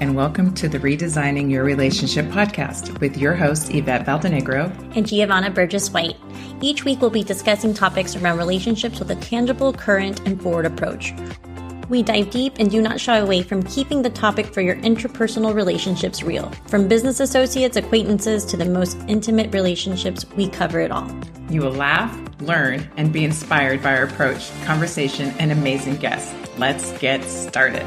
and welcome to the Redesigning Your Relationship podcast with your hosts, Yvette Valdenegro and Geovanna Burgess White. Each week, we'll be discussing topics around relationships with a tangible, current, and forward approach. We dive deep and do not shy away from keeping the topic for your interpersonal relationships real. From business associates, acquaintances, to the most intimate relationships, we cover it all. You will laugh, learn, and be inspired by our approach, conversation, and amazing guests. Let's get started.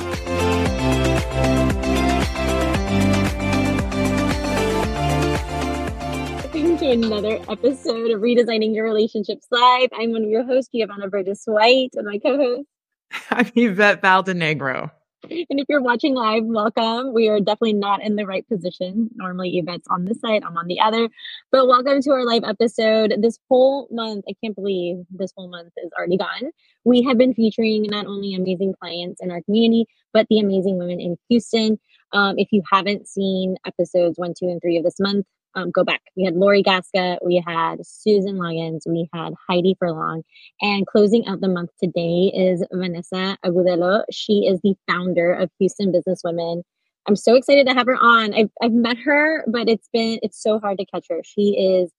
To another episode of Redesigning Your Relationships Live. I'm one of your hosts, Geovanna Burgess White, and my co host. I'm Yvette Valdenegro. And if you're watching live, welcome. We are definitely not in the right position. Normally, Yvette's on this side, I'm on the other. But welcome to our live episode. This whole month, I can't believe this whole month is already gone. We have been featuring not only amazing clients in our community, but the amazing women in Houston. Um, if you haven't seen episodes one, two, and three of this month, um, go back. We had Lori Gasca, we had Susan Lyons, we had Heidi Furlong, and closing out the month today is Vanessa Agudelo. She is the founder of Houston Business Women. I'm so excited to have her on. I've, I've met her, but it's been it's so hard to catch her. She is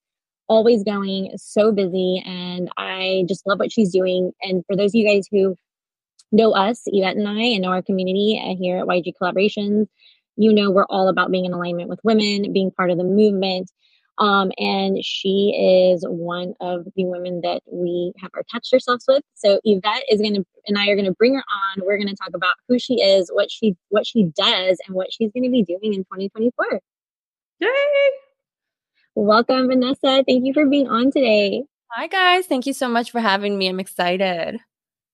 always going, so busy, and I just love what she's doing. And for those of you guys who know us, Yvette and I, and know our community uh, here at YG Collaborations, you know we're all about being in alignment with women, being part of the movement. Um, and she is one of the women that we have attached ourselves with. So Yvette is going to, and I are going to bring her on. We're going to talk about who she is, what she, what she does, and what she's going to be doing in 2024. Yay! Welcome, Vanessa. Thank you for being on today. Hi, guys. Thank you so much for having me. I'm excited.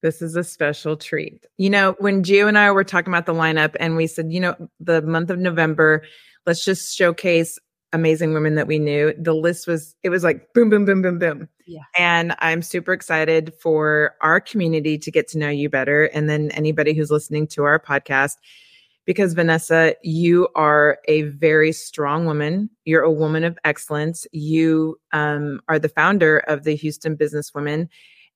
This is a special treat. You know, when Gio and I were talking about the lineup and we said, you know, the month of November, let's just showcase amazing women that we knew. The list was, it was like boom, boom, boom, boom, boom. Yeah. And I'm super excited for our community to get to know you better. And then anybody who's listening to our podcast, because Vanessa, you are a very strong woman. You're a woman of excellence. You um, are the founder of the Houston Business Women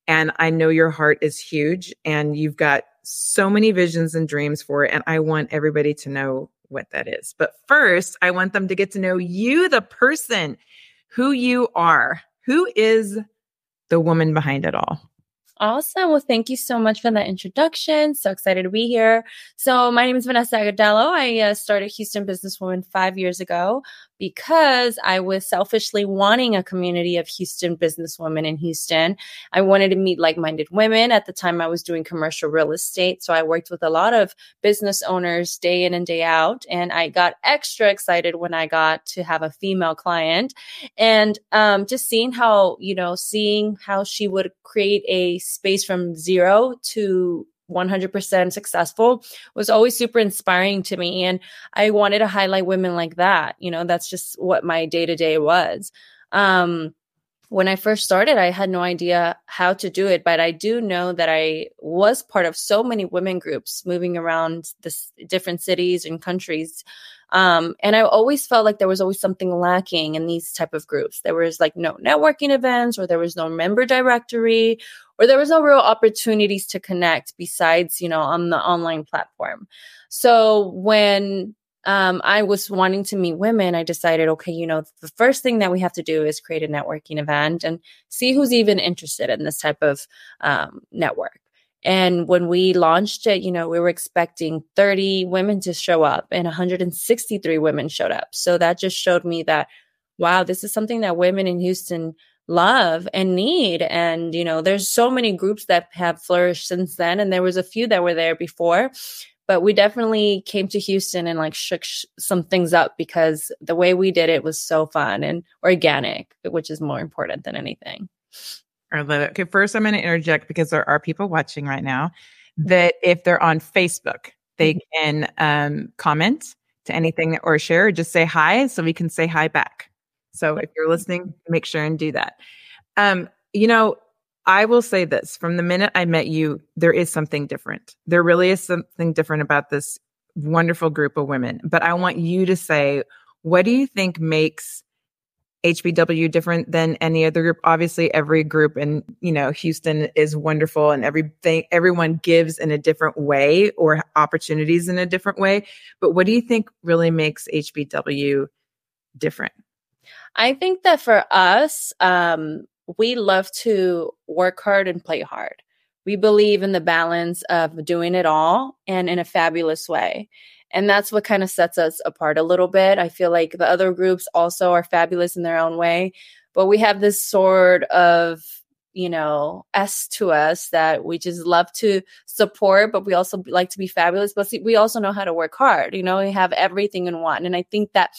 and I know your heart is huge and you've got so many visions and dreams for it. And I want everybody to know what that is. But first, I want them to get to know you, the person, who you are. Who is the woman behind it all? Awesome. Well, thank you so much for that introduction. So excited to be here. So, my name is Vanessa Agudelo. I uh, started Houston Businesswoman five years ago because I was selfishly wanting a community of Houston businesswomen in Houston. I wanted to meet like minded women. At the time, I was doing commercial real estate. So I worked with a lot of business owners day in and day out. And I got extra excited when I got to have a female client and um, just seeing how, you know, seeing how she would create a space from zero to 100% successful was always super inspiring to me. And I wanted to highlight women like that. You know, that's just what my day to day was. Um, when I first started, I had no idea how to do it, but I do know that I was part of so many women groups moving around the different cities and countries. Um, and I always felt like there was always something lacking in these type of groups. There was like no networking events, or there was no member directory, or there was no real opportunities to connect besides, you know, on the online platform. So when um, I was wanting to meet women, I decided, okay, you know, the first thing that we have to do is create a networking event and see who's even interested in this type of um, network. And when we launched it, you know, we were expecting 30 women to show up and 163 women showed up. So that just showed me that, wow, this is something that women in Houston love and need. And, you know, there's so many groups that have flourished since then. And there was a few that were there before, but we definitely came to Houston and like shook sh- some things up because the way we did it was so fun and organic, which is more important than anything. I love it. Okay, first I'm going to interject because there are people watching right now that if they're on Facebook, they mm-hmm. can um, comment to anything or share or just say hi so we can say hi back. So if you're listening, make sure and do that. Um, you know, I will say this from the minute I met you, there is something different. There really is something different about this wonderful group of women. But I want you to say, what do you think makes HBW different than any other group? Obviously, every group in, you know, Houston is wonderful and everything, everyone gives in a different way or opportunities in a different way. But what do you think really makes HBW different? I think that for us, um, we love to work hard and play hard. We believe in the balance of doing it all and in a fabulous way. And that's what kind of sets us apart a little bit. I feel like the other groups also are fabulous in their own way, but we have this sort of, you know, S to us that we just love to support, but we also like to be fabulous. But see, we also know how to work hard. You know, we have everything in one. And I think that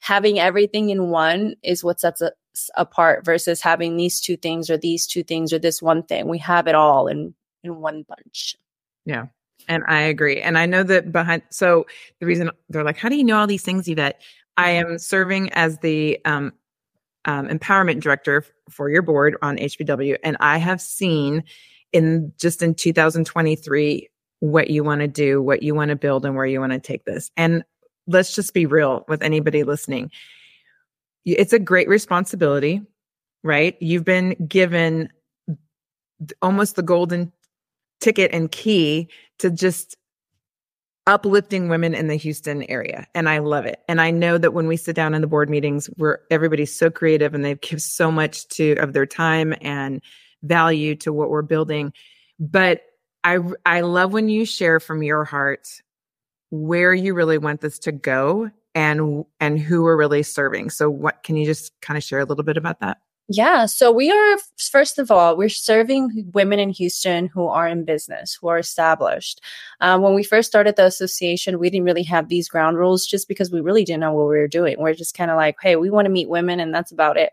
having everything in one is what sets us apart versus having these two things or these two things or this one thing. We have it all in in one bunch. Yeah. And I agree. And I know that behind, so the reason they're like, how do you know all these things, Yvette? I am serving as the um, um, empowerment director for your board on HBW. And I have seen in just in 2023 what you want to do, what you want to build, and where you want to take this. And let's just be real with anybody listening. It's a great responsibility, right? You've been given almost the golden ticket and key to just uplifting women in the Houston area. And I love it. And I know that when we sit down in the board meetings where everybody's so creative and they give so much to of their time and value to what we're building. But I I love when you share from your heart where you really want this to go and and who we're really serving. So what can you just kind of share a little bit about that? Yeah. So we are, first of all, we're serving women in Houston who are in business, who are established. Um, when we first started the association, we didn't really have these ground rules just because we really didn't know what we were doing. We're just kind of like, hey, we want to meet women and that's about it.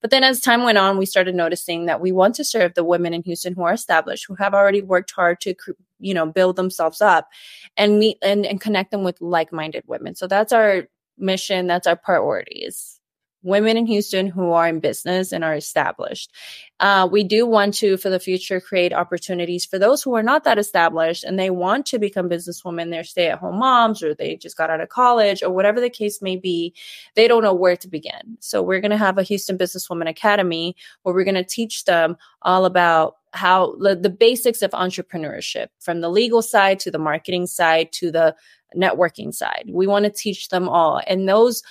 But then as time went on, we started noticing that we want to serve the women in Houston who are established, who have already worked hard to, you know, build themselves up and meet and, and connect them with like-minded women. So that's our mission. That's our priorities women in Houston who are in business and are established. Uh, we do want to, for the future, create opportunities for those who are not that established and they want to become businesswomen. They're stay at home moms or they just got out of college or whatever the case may be. They don't know where to begin. So we're going to have a Houston Businesswoman Academy where we're going to teach them all about how the basics of entrepreneurship from the legal side to the marketing side to the networking side. We want to teach them all. And those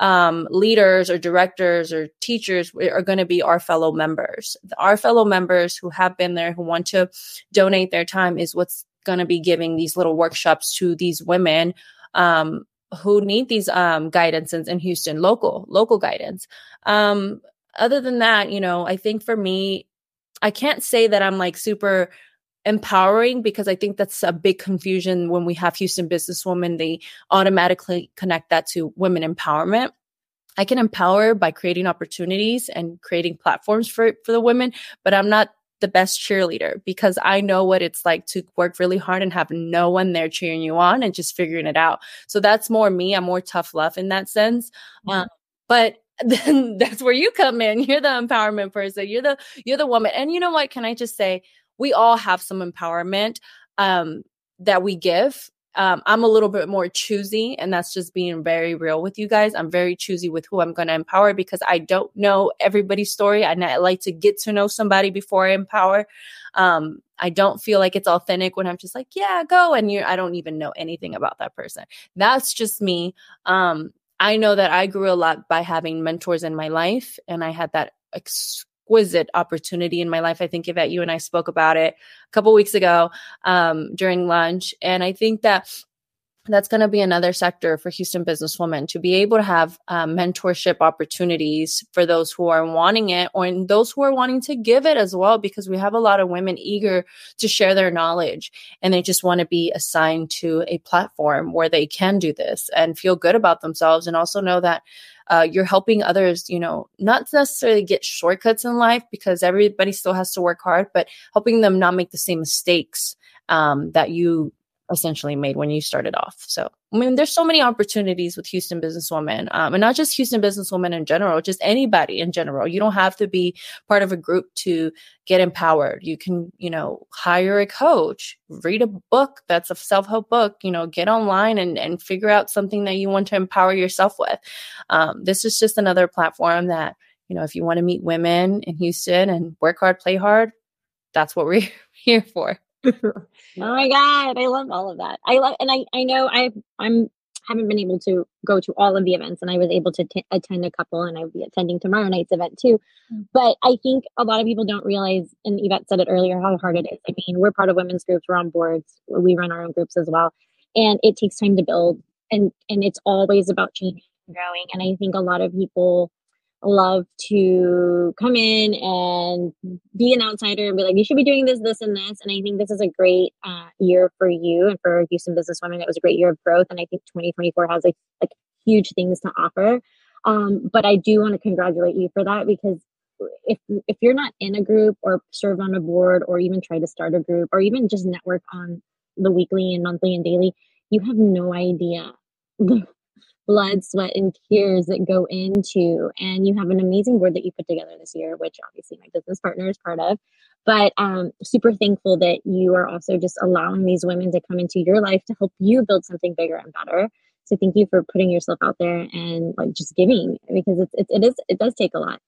um, leaders or directors or teachers are going to be our fellow members. Our fellow members who have been there, who want to donate their time, is what's going to be giving these little workshops to these women um, who need these um, guidances in Houston, local local guidance. Um, other than that, you know, I think for me, I can't say that I'm like super empowering because I think that's a big confusion when we have Houston businesswomen. They automatically connect that to women empowerment. I can empower by creating opportunities and creating platforms for, for the women, but I'm not the best cheerleader because I know what it's like to work really hard and have no one there cheering you on and just figuring it out. So that's more me. I'm more tough love in that sense. Mm-hmm. Um, but then that's where you come in. You're the empowerment person. You're the you're the woman. And you know what? Can I just say we all have some empowerment um, that we give. Um, I'm a little bit more choosy, and that's just being very real with you guys. I'm very choosy with who I'm going to empower because I don't know everybody's story. and I like to get to know somebody before I empower. Um, I don't feel like it's authentic when I'm just like, yeah, go. And you I don't even know anything about that person. That's just me. Um, I know that I grew a lot by having mentors in my life, and I had that ex- exquisite opportunity in my life. I think Yvette, you and I spoke about it a couple weeks ago um, during lunch. And I think that that's going to be another sector for Houston businesswomen to be able to have um, mentorship opportunities for those who are wanting it or those who are wanting to give it as well, because we have a lot of women eager to share their knowledge and they just want to be assigned to a platform where they can do this and feel good about themselves and also know that uh, you're helping others, you know, not necessarily get shortcuts in life because everybody still has to work hard, but helping them not make the same mistakes um, that you essentially made when you started off. So, I mean, there's so many opportunities with Houston businesswomen, um, and not just Houston businesswomen in general, just anybody in general. You don't have to be part of a group to get empowered. You can, you know, hire a coach, read a book that's a self help book, you know, get online and, and figure out something that you want to empower yourself with. Um, this is just another platform that, you know, if you want to meet women in Houston and work hard, play hard, that's what we're here for. oh my god, I love all of that. I love, and I I know I I'm haven't been able to go to all of the events, and I was able to t- attend a couple, and I'll be attending tomorrow night's event too. Mm. But I think a lot of people don't realize, and Yvette said it earlier, how hard it is. I mean, we're part of women's groups, we're on boards, we run our own groups as well, and it takes time to build, and and it's always about changing and growing. And I think a lot of people love to come in and be an outsider and be like, you should be doing this, this, and this. And I think this is a great uh, year for you and for Houston Business Women. It was a great year of growth. And I think 2024 has like, like huge things to offer. Um, but I do want to congratulate you for that because if if you're not in a group or serve on a board or even try to start a group or even just network on the weekly and monthly and daily, you have no idea blood, sweat, and tears that go into. And you have an amazing board that you put together this year, which obviously my business partner is part of. But um, super thankful that you are also just allowing these women to come into your life to help you build something bigger and better. So thank you for putting yourself out there and like just giving because it's, it, it is it does take a lot.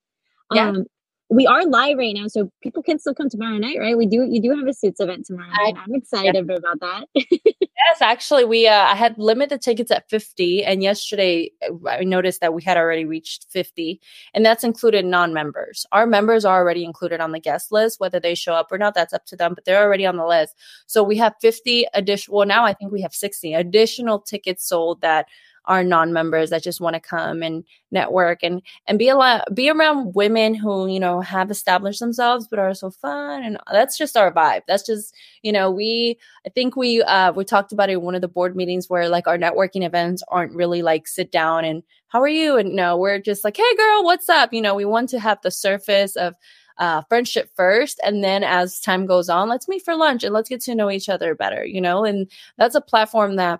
Yeah. Um, we are live right now, so people can still come tomorrow night, right? We do you do have a suits event tomorrow night. I, am excited yeah. about that. yes, actually, we uh, I had limited tickets at 50, and yesterday uh, I noticed that we had already reached 50, and that's included non-members. Our members are already included on the guest list, whether they show up or not, that's up to them, but they're already on the list. So we have 50 additional. Well, now I think we have 60 additional tickets sold that our non-members that just want to come and network and and be a lot be around women who you know have established themselves but are so fun and that's just our vibe that's just you know we i think we uh we talked about it in one of the board meetings where like our networking events aren't really like sit down and how are you and no we're just like hey girl what's up you know we want to have the surface of uh, friendship first. And then as time goes on, let's meet for lunch and let's get to know each other better, you know? And that's a platform that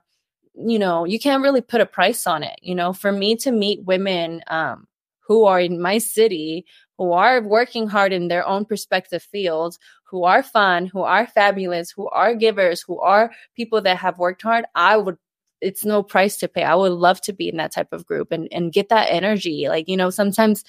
you know, you can't really put a price on it. You know, for me to meet women um, who are in my city, who are working hard in their own perspective fields, who are fun, who are fabulous, who are givers, who are people that have worked hard, I would it's no price to pay. I would love to be in that type of group and and get that energy. Like, you know, sometimes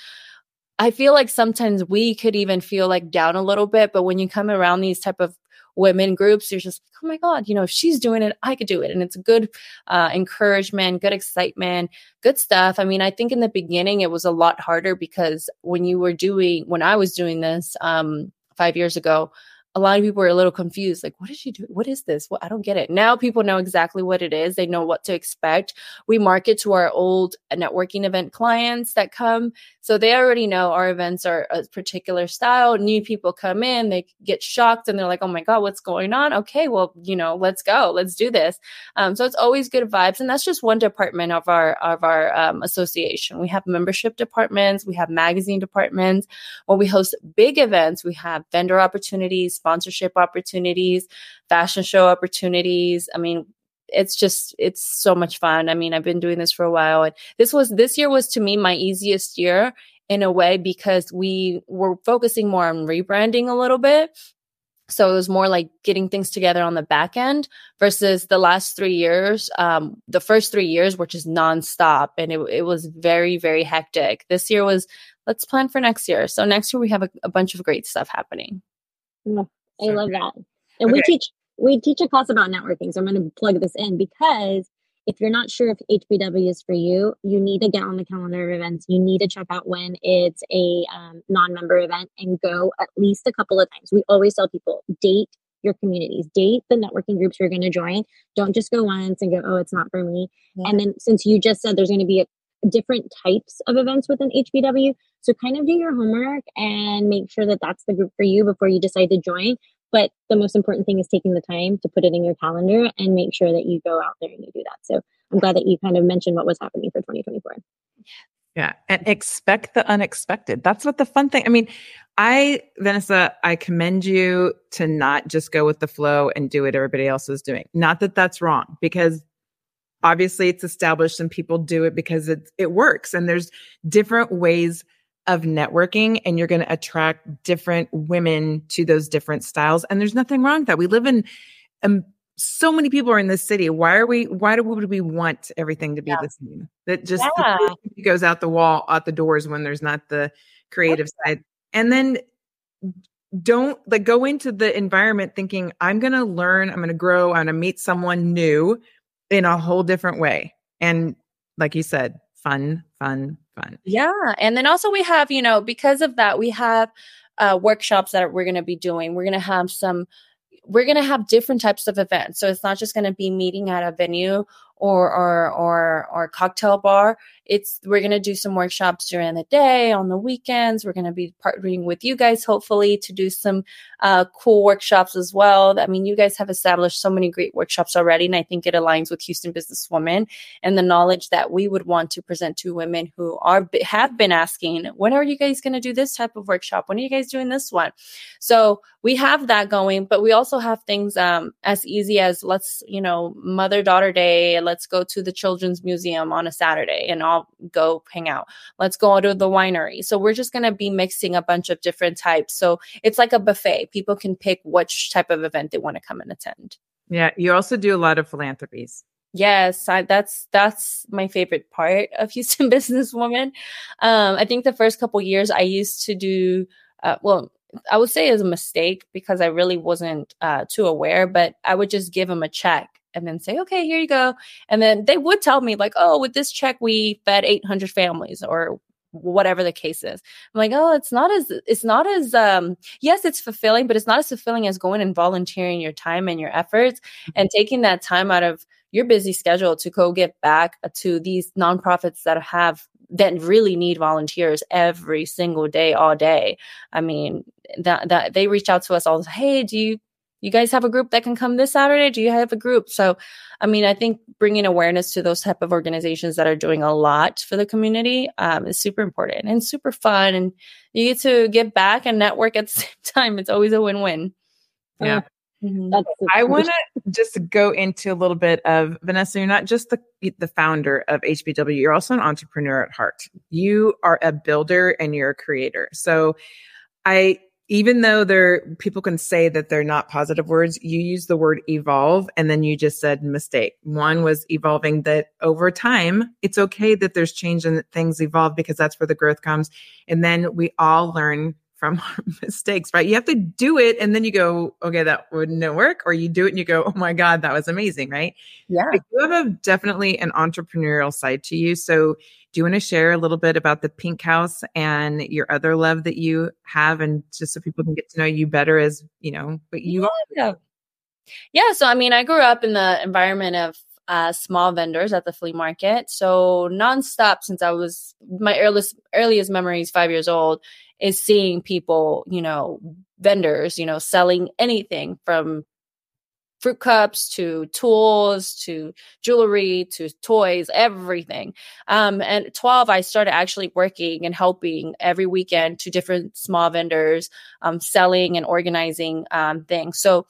I feel like sometimes we could even feel like down a little bit, but when you come around these type of women groups, you're just like, oh my God, you know, if she's doing it, I could do it. And it's good uh, encouragement, good excitement, good stuff. I mean, I think in the beginning it was a lot harder because when you were doing, when I was doing this um, five years ago, a lot of people were a little confused like what is she doing what is this? What i don't get it. Now people know exactly what it is. They know what to expect. We market to our old networking event clients that come so they already know our events are a particular style. New people come in they get shocked and they're like oh my god what's going on? Okay well you know let's go let's do this. Um, so it's always good vibes and that's just one department of our of our um, association. We have membership departments we have magazine departments. When we host big events we have vendor opportunities sponsorship opportunities, fashion show opportunities. I mean, it's just it's so much fun. I mean, I've been doing this for a while and this was this year was to me my easiest year in a way because we were focusing more on rebranding a little bit. So it was more like getting things together on the back end versus the last three years. Um, the first three years were just nonstop and it, it was very, very hectic. This year was let's plan for next year. So next year we have a, a bunch of great stuff happening. I love that. And okay. we teach we teach a class about networking. So I'm going to plug this in because if you're not sure if HBW is for you, you need to get on the calendar of events. You need to check out when it's a um, non-member event and go at least a couple of times. We always tell people date your communities, date the networking groups you're going to join. Don't just go once and go, oh, it's not for me. Yeah. And then since you just said there's going to be a different types of events within HBW. So kind of do your homework and make sure that that's the group for you before you decide to join. But the most important thing is taking the time to put it in your calendar and make sure that you go out there and you do that. So I'm glad that you kind of mentioned what was happening for 2024. Yeah. And expect the unexpected. That's what the fun thing. I mean, I, Vanessa, I commend you to not just go with the flow and do what everybody else is doing. Not that that's wrong because obviously it's established and people do it because it, it works. And there's different ways of networking and you're going to attract different women to those different styles. And there's nothing wrong with that. We live in um, so many people are in this city. Why are we, why do would we want everything to be yeah. the same? That just yeah. goes out the wall, out the doors when there's not the creative side. And then don't like go into the environment thinking, I'm going to learn, I'm going to grow, I'm going to meet someone new in a whole different way. And like you said, fun, fun, fun. Yeah. And then also we have, you know, because of that, we have uh, workshops that we're going to be doing. We're going to have some we're going to have different types of events. So it's not just going to be meeting at a venue or or or or cocktail bar. It's we're to do some workshops during the day, on the weekends. We're to be partnering with you guys hopefully to do some uh, cool workshops as well. I mean, you guys have established so many great workshops already, and I think it aligns with Houston Businesswoman and the knowledge that we would want to present to women who are have been asking, when are you guys to do this type of workshop? When are you guys doing this one? So we have that going, but we also have things um, as easy as let's you know Mother Daughter Day let's go to the children's museum on a Saturday and I'll go hang out. Let's go to the winery. So we're just going to be mixing a bunch of different types. So it's like a buffet. People can pick which type of event they want to come and attend. Yeah, you also do a lot of philanthropies. Yes, I, that's that's my favorite part of Houston Businesswoman. Um, I think the first couple years I used to do uh, well. I would say it as a mistake because I really wasn't uh, too aware, but I would just give them a check and then say, okay, here you go. And then they would tell me, like, oh, with this check, we fed 800 families or whatever the case is. I'm like, oh, it's not as, it's not as, um, yes, it's fulfilling, but it's not as fulfilling as going and volunteering your time and your efforts mm-hmm. and taking that time out of your busy schedule to go get back to these nonprofits that have that really need volunteers every single day all day i mean that that they reach out to us all hey do you you guys have a group that can come this Saturday? Do you have a group? So, I mean, I think bringing awareness to those type of organizations that are doing a lot for the community um, is super important and super fun. And you get to give back and network at the same time. It's always a win-win. Yeah. Mm-hmm. I want to just go into a little bit of Vanessa. You're not just the the founder of HBW. You're also an entrepreneur at heart. You are a builder and you're a creator. So, I even though there people can say that they're not positive words, you use the word evolve and then you just said mistake. One was evolving that over time, it's okay that there's change and that things evolve because that's where the growth comes. And then we all learn from mistakes, right? You have to do it and then you go, okay, that wouldn't work. Or you do it and you go, oh my God, that was amazing, right? Yeah. But you have a, definitely an entrepreneurial side to you. So do you want to share a little bit about the Pink House and your other love that you have, and just so people can get to know you better as you know what you yeah. are? Yeah. So I mean, I grew up in the environment of uh, small vendors at the flea market. So nonstop since I was my earliest earliest memories, five years old, is seeing people, you know, vendors, you know, selling anything from fruit cups to tools to jewelry to toys, everything. Um, and 12, I started actually working and helping every weekend to different small vendors, um, selling and organizing um, things. So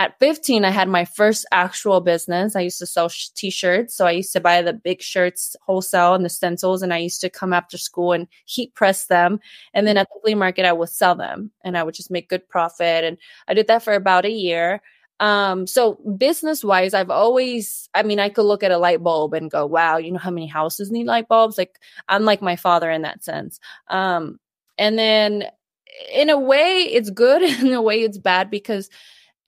at 15, I had my first actual business. I used to sell sh- t shirts. So I used to buy the big shirts wholesale and the stencils, and I used to come after school and heat press them. And then at the flea market, I would sell them and I would just make good profit. And I did that for about a year. Um, so business wise, I've always, I mean, I could look at a light bulb and go, wow, you know how many houses need light bulbs? Like I'm like my father in that sense. Um, and then in a way it's good, in a way it's bad because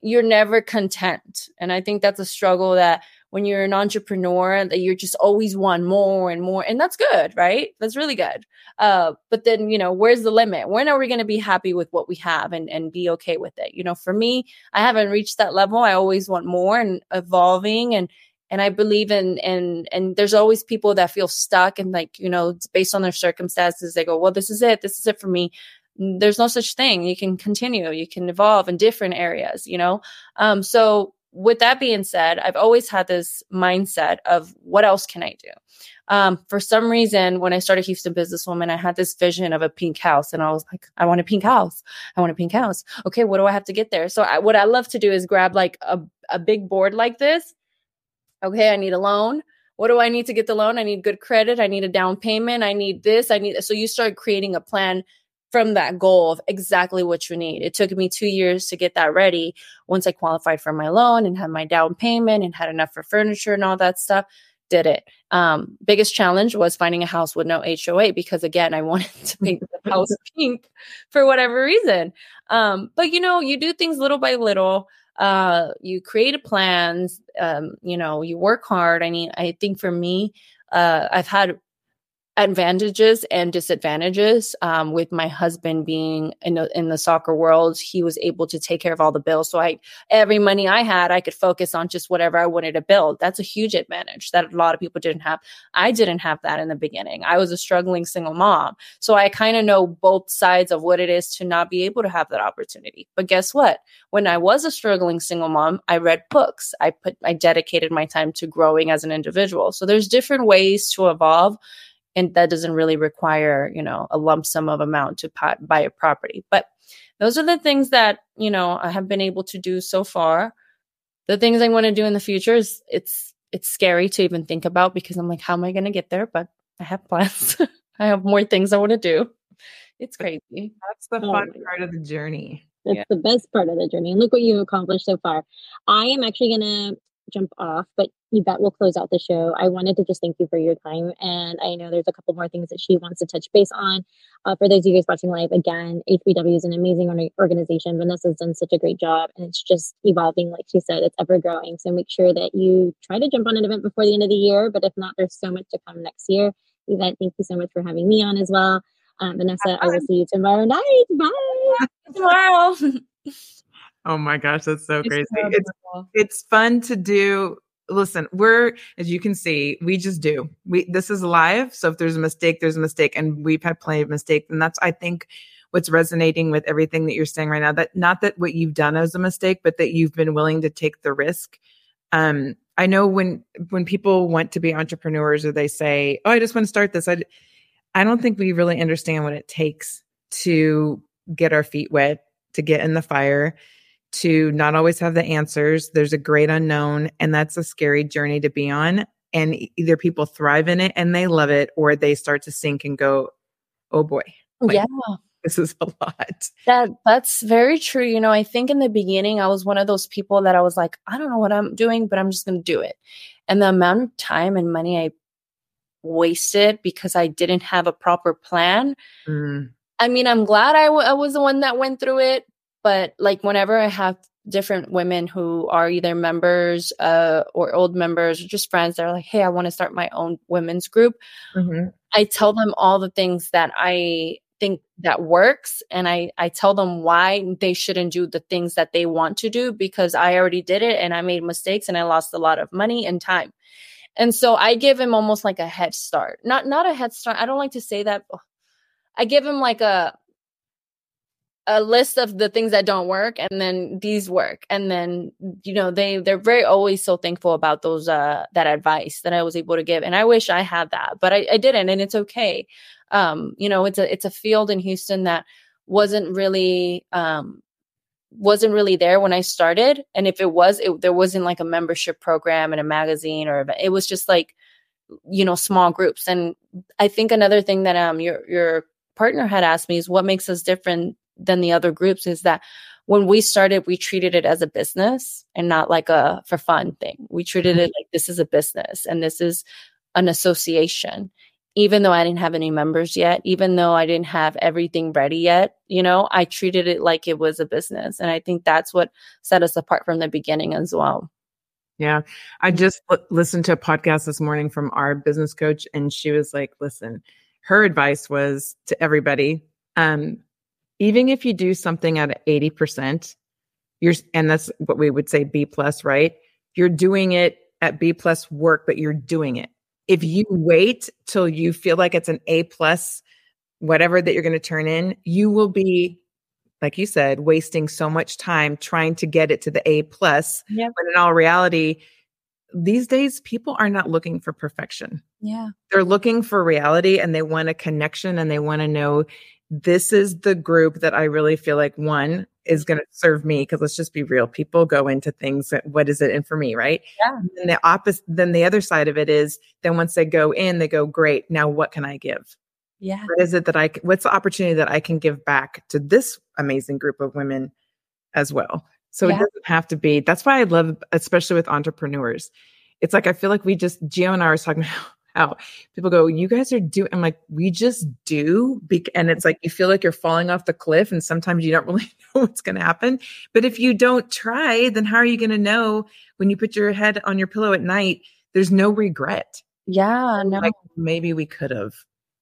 you're never content. And I think that's a struggle that when you're an entrepreneur that you're just always want more and more and that's good right? That's really good. Uh, but then you know where's the limit? When are we going to be happy with what we have and and be okay with it? You know for me i haven't reached that level. I always want more and evolving and and i believe in and and there's always people that feel stuck and like you know based on their circumstances they go well this is it. This is it for me there's no such thing you can continue you can evolve in different areas you know um so with that being said, I've always had this mindset of what else can I do? um, for some reason, when I started Houston Businesswoman, I had this vision of a pink house, and I was like, I want a pink house. I want a pink house. Okay, what do I have to get there? So, I, what I love to do is grab like a, a big board like this. Okay, I need a loan. What do I need to get the loan? I need good credit. I need a down payment. I need this. I need. So, you start creating a plan from that goal of exactly what you need. It took me two years to get that ready. Once I qualified for my loan and had my down payment and had enough for furniture and all that stuff, did it. Um, biggest challenge was finding a house with no HOA because again, I wanted to paint the house pink for whatever reason. Um, but you know, you do things little by little. Uh, you create plans. Um, you know, you work hard. I mean, I think for me, uh, I've had advantages and disadvantages um, with my husband being in, the, in the soccer world he was able to take care of all the bills. So i every money i had i could focus on just whatever i wanted to build. That's a huge advantage that a lot of people didn't have. I didn't have that in the beginning. I was a struggling single mom. So i kind of know both sides of what it is to not be able to have that opportunity. But guess what? When i was a struggling single mom i read books. I put i dedicated my time to growing as an individual. So there's different ways to evolve and that doesn't really require you know a lump sum of amount to buy a property. But those are the things that you know i have been able to do so far. The things i want to do in the future is it's it's scary to even think about because i'm like how am i going to get there? But i have plans. I have more things i want to do. It's crazy. that's the oh fun part of the journey. That's yeah. the best part of the journey. And look what you've accomplished so far. I am actually going to jump off, but Yvette will close out the show. I wanted to just thank you for your time. And I know there's a couple more things that she wants to touch base on. Uh, for those of you guys watching live, again, HBW is an amazing organization. Vanessa's done such a great job and it's just evolving. Like she said, it's ever growing. So make sure that you try to jump on an event before the end of the year. But if not, there's so much to come next year. Yvette, thank you so much for having me on as well. Um, Vanessa, I will see you tomorrow night. Bye. Tomorrow. Oh my gosh, that's so it's crazy. It's, it's fun to do. Listen, we're as you can see, we just do. We this is live, so if there's a mistake, there's a mistake, and we've had plenty of mistakes, and that's I think what's resonating with everything that you're saying right now. That not that what you've done is a mistake, but that you've been willing to take the risk. Um, I know when when people want to be entrepreneurs or they say, "Oh, I just want to start this," I I don't think we really understand what it takes to get our feet wet, to get in the fire to not always have the answers. There's a great unknown, and that's a scary journey to be on. And either people thrive in it and they love it, or they start to sink and go, "Oh boy, like, yeah, this is a lot." That that's very true. You know, I think in the beginning I was one of those people that I was like, I don't know what I'm doing, but I'm just going to do it. And the amount of time and money I wasted because I didn't have a proper plan. Mm. I mean, I'm glad I, w- I was the one that went through it, but like whenever I have different women who are either members uh, or old members or just friends they're like, hey, I want to start my own women's group. Mm-hmm. I tell them all the things that I think that works and I, I tell them why they shouldn't do the things that they want to do because I already did it and I made mistakes and I lost a lot of money and time. And so I give him almost like a head start. Not not a head start. I don't like to say that. I give him like a a list of the things that don't work and then these work. And then you know they they're very always so thankful about those uh that advice that i was able to give and i wish i had that but i, I didn't and it's okay. Um you know it's a it's a field in houston that wasn't really um wasn't really there when i started and if it was it, there wasn't like a membership program in a magazine or it was just like you know small groups and i think another thing that um your your partner had asked me is what makes us different than the other groups is that when we started, we treated it as a business and not like a for fun thing. We treated it like this is a business and this is an association. Even though I didn't have any members yet, even though I didn't have everything ready yet, you know, I treated it like it was a business. And I think that's what set us apart from the beginning as well. Yeah. I just l- listened to a podcast this morning from our business coach, and she was like, listen, her advice was to everybody um, even if you do something at 80%, you're, and that's what we would say B plus, right? You're doing it at B plus work, but you're doing it. If you wait till you feel like it's an A plus, whatever that you're going to turn in, you will be, like you said, wasting so much time trying to get it to the A plus. Yep. When in all reality, these days people are not looking for perfection. Yeah. They're looking for reality and they want a connection and they want to know this is the group that I really feel like one is mm-hmm. going to serve me because let's just be real people go into things that, what is it in for me right? Yeah. And the opposite then the other side of it is then once they go in they go great now what can i give? Yeah. What is it that i what's the opportunity that i can give back to this amazing group of women as well? So Yeah. it doesn't have to be that's why i love especially with entrepreneurs. It's like i feel like we just gio and i was talking about how people go you guys are doing i'm like we just do and it's like you feel like you're falling off the cliff and sometimes you don't really know what's going to happen. But if you don't try then how are you going to know when you put your head on your pillow at night there's no regret. Yeah no like maybe we could have.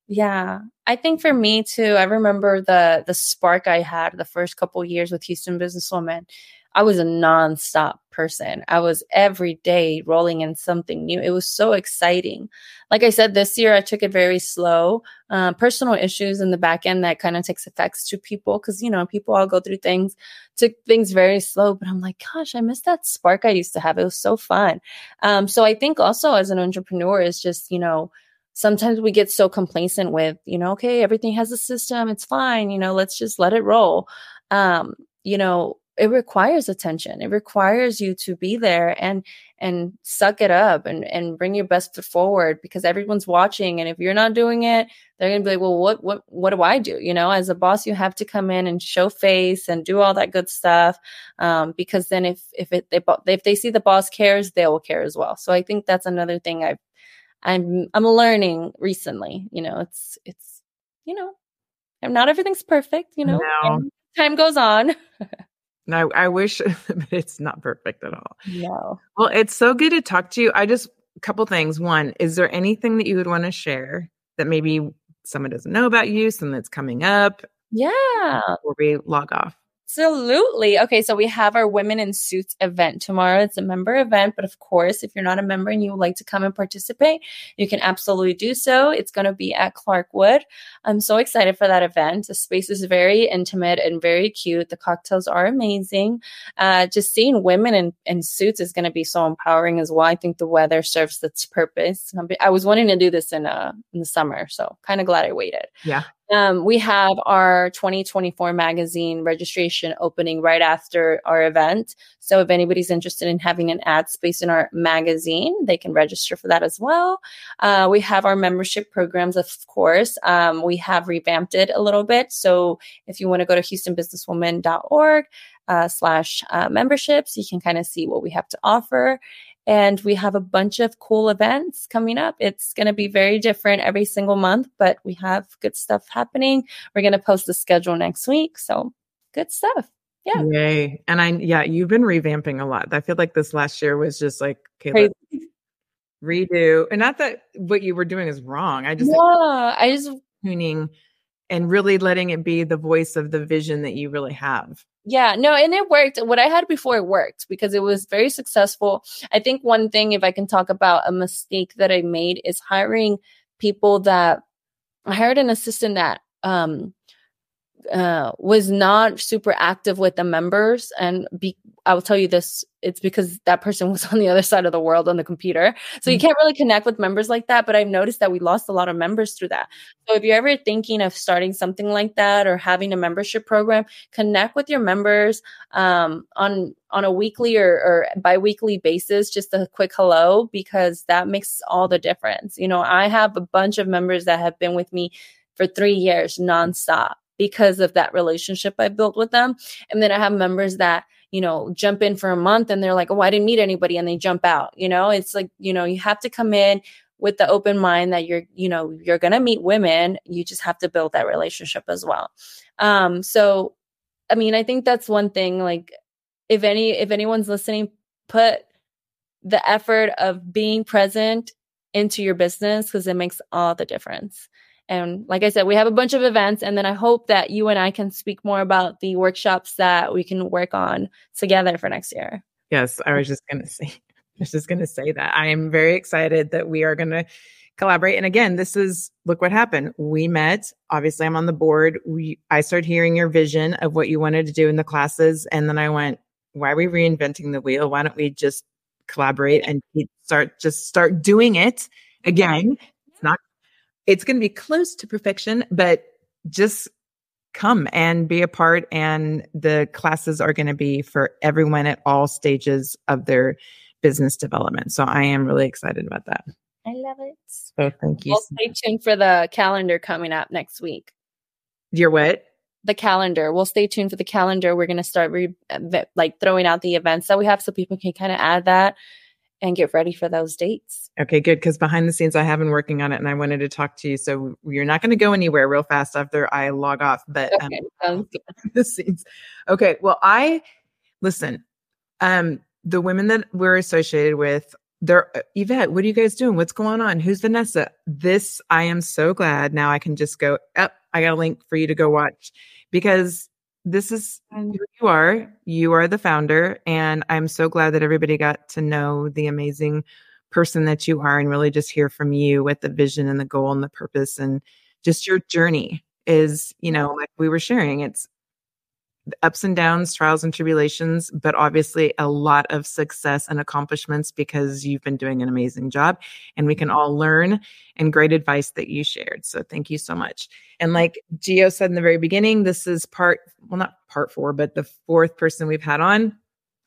Yeah. I think for me too, I remember the the spark I had the first couple years with Houston Businesswoman. I was a nonstop person. I was every day rolling in something new. It was so exciting. Like I said, this year I took it very slow. Uh, personal issues in the back end that kind of takes effects to people because you know people all go through things. Took things very slow, but I'm like, gosh, I miss that spark I used to have. It was so fun. Um, so I think also as an entrepreneur is just you know sometimes we get so complacent with you know okay everything has a system it's fine you know let's just let it roll um you know it requires attention it requires you to be there and and suck it up and and bring your best foot forward because everyone's watching and if you're not doing it they're going to be like well what what what do i do you know as a boss you have to come in and show face and do all that good stuff um, because then if if it they, if they see the boss cares they will care as well so i think that's another thing i've I'm I'm learning recently. You know, it's it's you know, not everything's perfect. You know, No. time goes on. no i wish but it's not perfect at all No. well it's so good to talk to you i just a couple things one is there anything that you would want to share that maybe someone doesn't know about you something that's coming up Yeah. before we log off Absolutely. Okay, so we have our Women in Suits event tomorrow. It's a member event, but of course, if you're not a member and you would like to come and participate, you can absolutely do so. It's going to be at Clarkwood. I'm so excited for that event. The space is very intimate and very cute. The cocktails are amazing. Uh, just seeing women in, in suits is going to be so empowering as well. I think the weather serves its purpose. I was wanting to do this in uh in the summer, so kind of glad I waited. yeah Um, we have our 2024 magazine registration opening right after our event. So if anybody's interested in having an ad space in our magazine, they can register for that as well. Uh, we have our membership programs, of course. Um, we have revamped it a little bit. So if you want to go to houstonbusinesswoman.org uh, slash uh, memberships, you can kind of see what we have to offer. And we have a bunch of cool events coming up. It's going to be very different every single month, but we have good stuff happening. We're going to post the schedule next week. So good stuff. Yeah. yay and i yeah you've been revamping a lot i feel like this last year was just like okay Crazy. let's redo and not that what you were doing is wrong i just Yeah. I just, tuning and really letting it be the voice of the vision that you really have yeah, no, and it worked. What I had before it worked because it was very successful. I think one thing, if I can talk about a mistake that I made, is hiring people that I hired an assistant that um uh was not super active with the members. And be I will tell you this it's because that person was on the other side of the world on the computer. So you Mhm. can't really connect with members like that but I've noticed that we lost a lot of members through that. So if you're ever thinking of starting something like that or having a membership program connect with your members um on on a weekly or, or bi-weekly basis just a quick hello because that makes all the difference. You know I have a bunch of members that have been with me for 3 years nonstop because of that relationship I built with them. And then I have members that, you know, jump in for a month and they're like, oh, I didn't meet anybody. And they jump out. You know, it's like, you know, you have to come in with the open mind that you're, you know, you're going to meet women. You just have to build that relationship as well. Um, so, I mean, I think that's one thing. Like, if any, if anyone's listening, put the effort of being present into your business because it makes all the difference. And like I said, we have a bunch of events, and then I hope that you and I can speak more about the workshops that we can work on together for next year. Yes, I was just going to say, I was just going to say that I am very excited that we are going to collaborate. And again, this is look what happened. We met. Obviously, I'm on the board. We I started hearing your vision of what you wanted to do in the classes, and then I went, "Why are we reinventing the wheel? Why don't we just collaborate and start just start doing it again. It's going to be close to perfection, but just come and be a part and the classes are going to be for everyone at all stages of their business development. So I am really excited about that. I love it. So thank you. We'll stay tuned for the calendar coming up next week. Your what? The calendar. We'll stay tuned for the calendar. We're going to start re- uh, like throwing out the events that we have so people can kind of add that and get ready for those dates. Okay, good. Because behind the scenes, I have been working on it and I wanted to talk to you. So you're not going to go anywhere real fast after I log off, but okay, um, the scenes. Okay, well, I listen. Um, the women that we're associated with, they're uh, Yvette. What are you guys doing? What's going on? Who's Vanessa? This I am so glad now. I can just go up. Oh, I got a link for you to go watch because this is who you are. You are the founder. And I'm so glad that everybody got to know the amazing person that you are and really just hear from you with the vision and the goal and the purpose and just your journey is, you know, like we were sharing, it's ups and downs, trials and tribulations, but obviously a lot of success and accomplishments because you've been doing an amazing job and we can mm-hmm. all learn and great advice that you shared. So thank you so much. And like Gio said in the very beginning, this is part, well, not part four, but the fourth person we've had on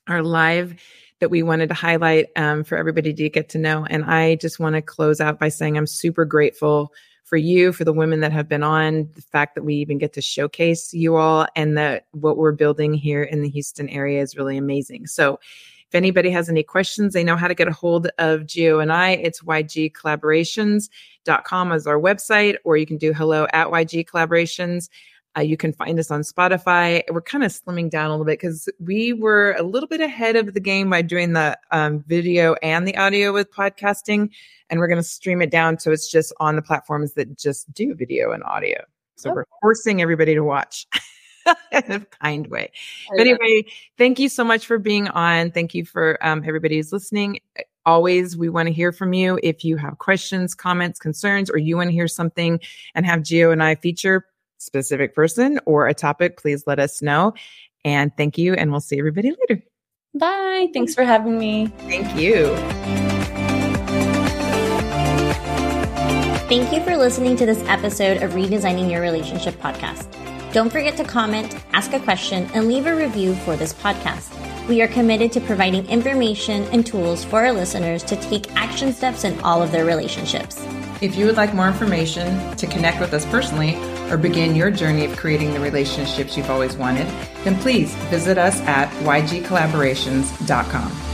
our live that we wanted to highlight um, for everybody to get to know. And I just want to close out by saying I'm super grateful for you, for the women that have been on, the fact that we even get to showcase you all and that what we're building here in the Houston area is really amazing. So if anybody has any questions, they know how to get a hold of Gio and I. It's ygcollaborations.com as our website, or you can do hello at YG Collaborations. Uh, you can find us on Spotify. We're kind of slimming down a little bit because we were a little bit ahead of the game by doing the um, video and the audio with podcasting. And we're going to stream it down so it's just on the platforms that just do video and audio. So oh. we're forcing everybody to watch. in a kind way. But anyway, thank you so much for being on. Thank you for um, everybody who's listening. Always, we want to hear from you. If you have questions, comments, concerns, or you want to hear something and have Gio and I feature, specific person or a topic, please let us know. And thank you. And we'll see everybody later. Bye. Thanks for having me. Thank you. Thank you for listening to this episode of Redesigning Your Relationship podcast. Don't forget to comment, ask a question, and leave a review for this podcast. We are committed to providing information and tools for our listeners to take action steps in all of their relationships. If you would like more information to connect with us personally or begin your journey of creating the relationships you've always wanted, then please visit us at ygcollaborations.com.